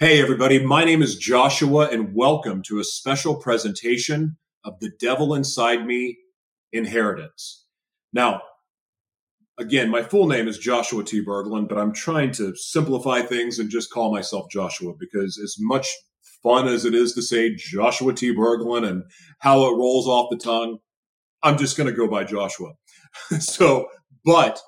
Hey, everybody, my name is Joshua, and welcome to a special presentation of The Devil Inside Me Inheritance. Now, again, my full name is Joshua T. Berglan, but I'm trying to simplify things and just call myself Joshua because as much fun as it is to say Joshua T. Berglan and how it rolls off the tongue, I'm just going to go by Joshua. so, but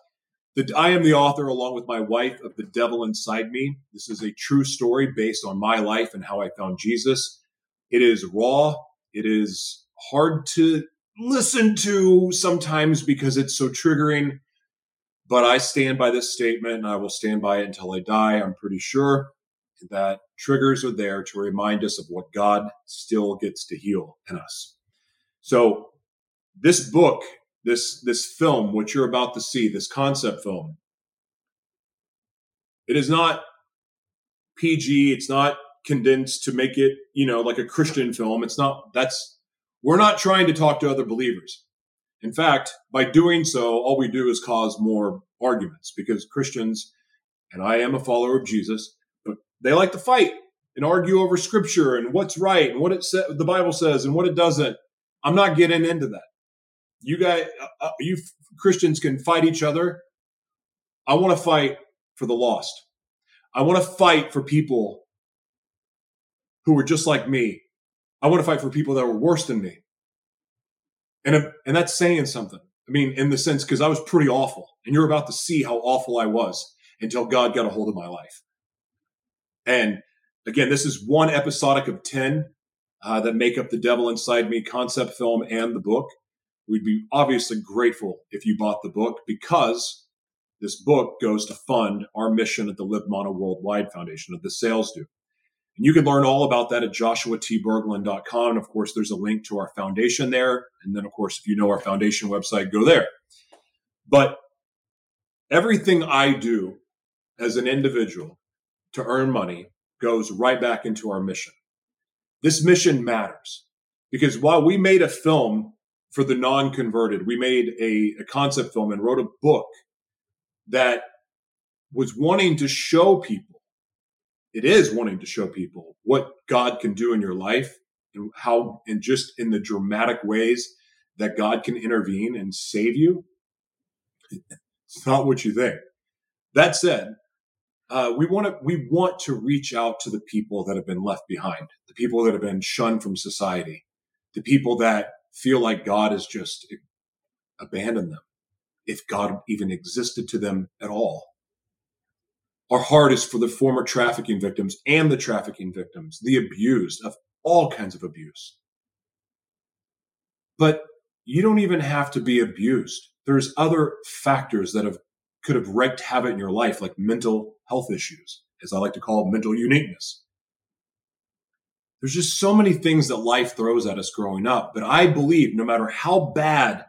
the, I am the author, along with my wife, of The Devil Inside Me. This is a true story based on my life and how I found Jesus. It is raw. It is hard to listen to sometimes because it's so triggering. But I stand by this statement and I will stand by it until I die. I'm pretty sure that triggers are there to remind us of what God still gets to heal in us. So, this book this this film, what you're about to see, this concept film, it is not PG. It's not condensed to make it, you know, like a Christian film. It's not. That's we're not trying to talk to other believers. In fact, by doing so, all we do is cause more arguments because Christians, and I am a follower of Jesus, but they like to fight and argue over scripture and what's right and what it sa- the Bible says and what it doesn't. I'm not getting into that you guys, uh, uh, you Christians can fight each other. I want to fight for the lost. I want to fight for people who were just like me. I want to fight for people that were worse than me. And, and that's saying something. I mean, in the sense, because I was pretty awful. And you're about to see how awful I was until God got a hold of my life. And again, this is one episodic of 10 uh, that make up the Devil Inside Me concept film and the book. We'd be obviously grateful if you bought the book because this book goes to fund our mission at the Live Mono Worldwide Foundation, of the sales do. And you can learn all about that at joshuatberglan.com. And of course, there's a link to our foundation there. And then, of course, if you know our foundation website, go there. But everything I do as an individual to earn money goes right back into our mission. This mission matters because while we made a film for the non-converted. We made a, a concept film and wrote a book that was wanting to show people. It is wanting to show people what God can do in your life and how, and just in the dramatic ways that God can intervene and save you. It's not what you think. That said, uh, we want to we want to reach out to the people that have been left behind, the people that have been shunned from society, the people that feel like God has just abandoned them, if God even existed to them at all. Our heart is for the former trafficking victims and the trafficking victims, the abused of all kinds of abuse. But you don't even have to be abused. There's other factors that have could have wreaked havoc in your life, like mental health issues, as I like to call mental uniqueness there's just so many things that life throws at us growing up. But I believe no matter how bad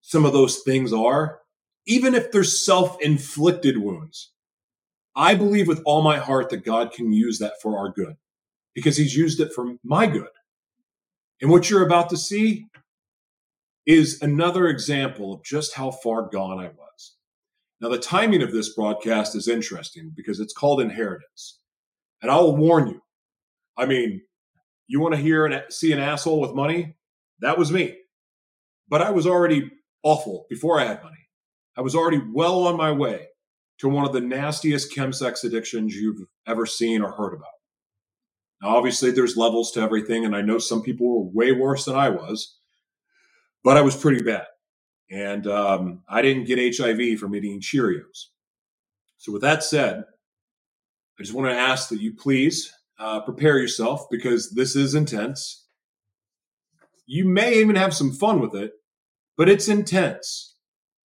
some of those things are, even if they're self inflicted wounds, I believe with all my heart that God can use that for our good because he's used it for my good. And what you're about to see is another example of just how far gone I was. Now, the timing of this broadcast is interesting because it's called Inheritance. And I will warn you, I mean, you want to hear and see an asshole with money? That was me. But I was already awful before I had money. I was already well on my way to one of the nastiest chemsex addictions you've ever seen or heard about. Now, obviously, there's levels to everything, and I know some people were way worse than I was, but I was pretty bad. And um, I didn't get HIV from eating Cheerios. So, with that said, I just want to ask that you please uh, prepare yourself because this is intense. You may even have some fun with it, but it's intense.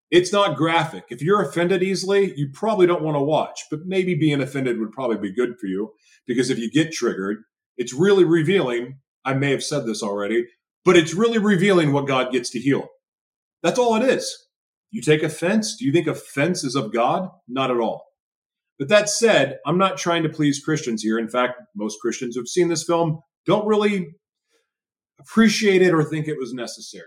It's not graphic. If you're offended easily, you probably don't want to watch, but maybe being offended would probably be good for you because if you get triggered, it's really revealing. I may have said this already, but it's really revealing what God gets to heal. That's all it is. You take offense. Do you think offense is of God? Not at all. But that said, I'm not trying to please Christians here. In fact, most Christians who've seen this film don't really appreciate it or think it was necessary.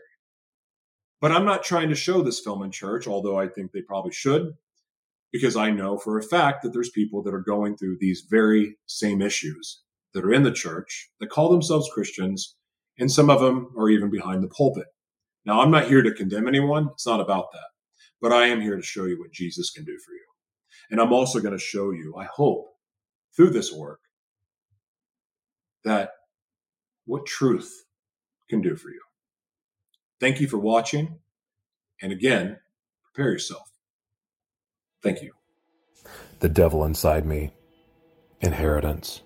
But I'm not trying to show this film in church, although I think they probably should, because I know for a fact that there's people that are going through these very same issues that are in the church that call themselves Christians, and some of them are even behind the pulpit. Now, I'm not here to condemn anyone. It's not about that. But I am here to show you what Jesus can do for you. And I'm also going to show you, I hope, through this work, that what truth can do for you. Thank you for watching. And again, prepare yourself. Thank you. The devil inside me. Inheritance.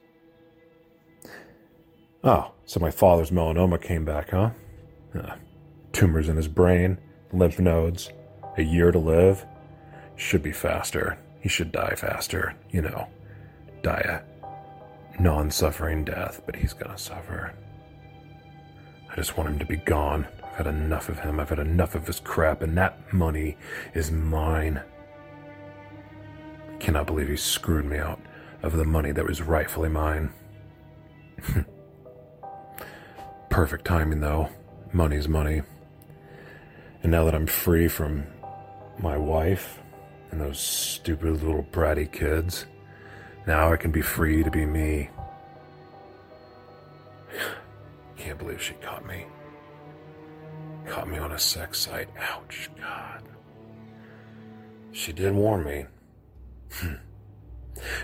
Oh, so my father's melanoma came back, huh? Uh, tumors in his brain, lymph nodes, a year to live. Should be faster. He should die faster, you know. Die a non suffering death, but he's gonna suffer. I just want him to be gone. I've had enough of him. I've had enough of his crap, and that money is mine. I cannot believe he screwed me out of the money that was rightfully mine. Perfect timing, though. Money's money. And now that I'm free from my wife and those stupid little bratty kids. Now I can be free to be me. Can't believe she caught me. Caught me on a sex site. Ouch, God. She did warn me.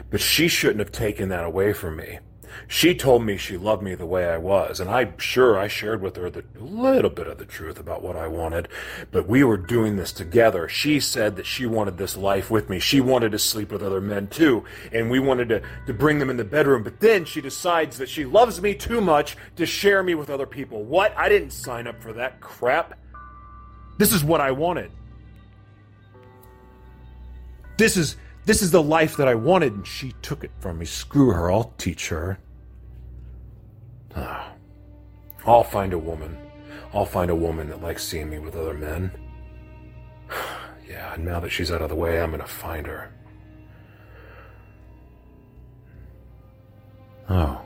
But she shouldn't have taken that away from me. She told me she loved me the way I was, and I'm sure I shared with her the little bit of the truth about what I wanted, but we were doing this together. She said that she wanted this life with me. She wanted to sleep with other men too, and we wanted to, to bring them in the bedroom, but then she decides that she loves me too much to share me with other people. What? I didn't sign up for that crap. This is what I wanted. This is this is the life that I wanted, and she took it from me. Screw her, I'll teach her. Ah, I'll find a woman. I'll find a woman that likes seeing me with other men. yeah, and now that she's out of the way, I'm gonna find her. Oh.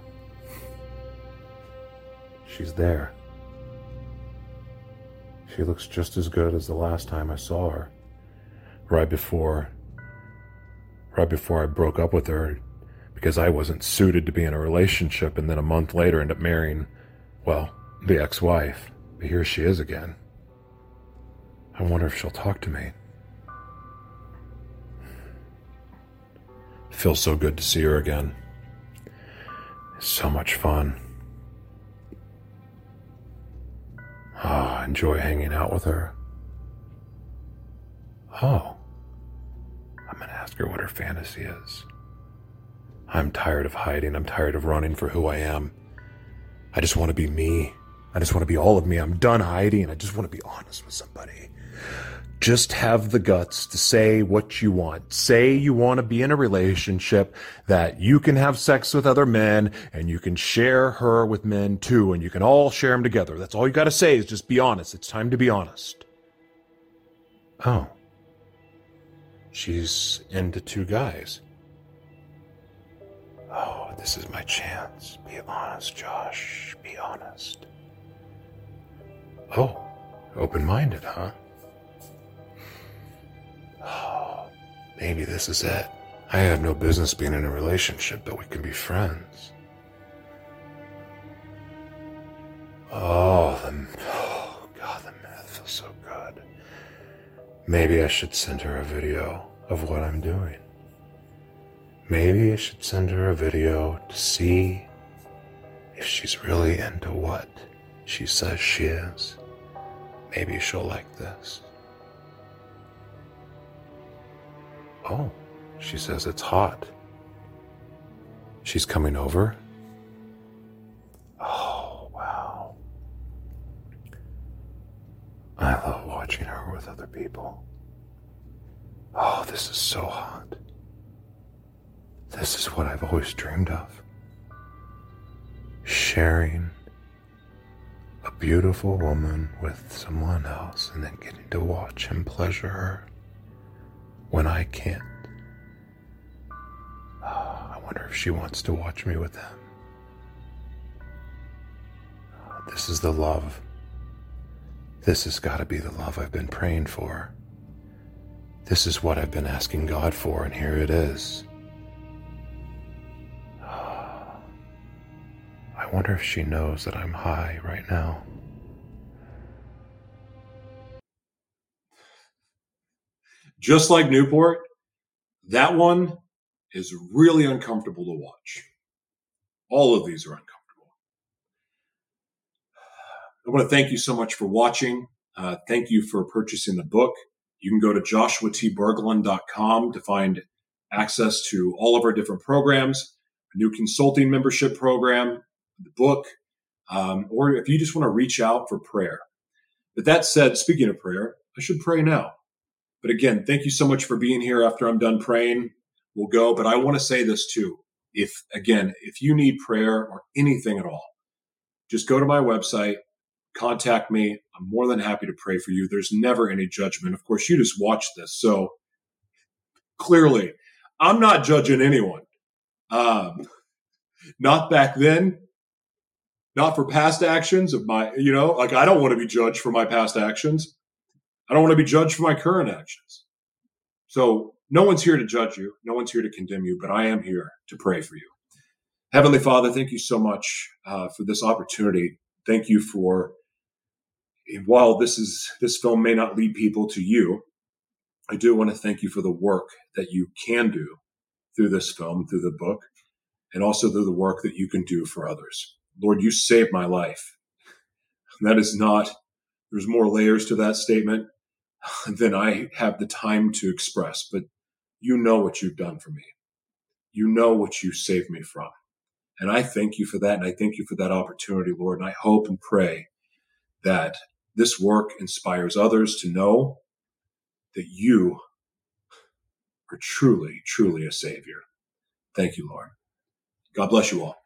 She's there. She looks just as good as the last time I saw her. Right before. Right before I broke up with her because I wasn't suited to be in a relationship and then a month later end up marrying, well, the ex wife. But here she is again. I wonder if she'll talk to me. It feels so good to see her again. It's so much fun. Oh, I enjoy hanging out with her. Oh, I'm going to ask her what her fantasy is. I'm tired of hiding. I'm tired of running for who I am. I just want to be me. I just want to be all of me. I'm done hiding. I just want to be honest with somebody. Just have the guts to say what you want. Say you want to be in a relationship that you can have sex with other men and you can share her with men too and you can all share them together. That's all you got to say is just be honest. It's time to be honest. Oh. She's into two guys. Oh, this is my chance. Be honest, Josh. Be honest. Oh, open minded, huh? Oh, maybe this is it. I have no business being in a relationship, but we can be friends. Oh, the. Oh, God, the math feels so good. Maybe I should send her a video of what I'm doing. Maybe I should send her a video to see if she's really into what she says she is. Maybe she'll like this. Oh, she says it's hot. She's coming over? Oh, wow. I love watching her with other people. Oh, this is so hot. This is what I've always dreamed of. Sharing a beautiful woman with someone else and then getting to watch him pleasure her when I can't. Oh, I wonder if she wants to watch me with them. This is the love. This has got to be the love I've been praying for. This is what I've been asking God for, and here it is. Wonder if she knows that I'm high right now. Just like Newport, that one is really uncomfortable to watch. All of these are uncomfortable. I want to thank you so much for watching. Uh, thank you for purchasing the book. You can go to joshuatberglan.com to find access to all of our different programs, a new consulting membership program, the book, um, or if you just want to reach out for prayer. But that said, speaking of prayer, I should pray now. But again, thank you so much for being here. After I'm done praying, we'll go. But I want to say this too. If, again, if you need prayer or anything at all, just go to my website, contact me. I'm more than happy to pray for you. There's never any judgment. Of course, you just watch this. So clearly, I'm not judging anyone. Um, not back then, not for past actions of my, you know, like I don't want to be judged for my past actions. I don't want to be judged for my current actions. So no one's here to judge you. No one's here to condemn you, but I am here to pray for you. Heavenly Father, thank you so much uh, for this opportunity. Thank you for while this is this film may not lead people to you, I do want to thank you for the work that you can do through this film, through the book, and also through the work that you can do for others. Lord, you saved my life. That is not, there's more layers to that statement than I have the time to express, but you know what you've done for me. You know what you saved me from. And I thank you for that. And I thank you for that opportunity, Lord. And I hope and pray that this work inspires others to know that you are truly, truly a Savior. Thank you, Lord. God bless you all.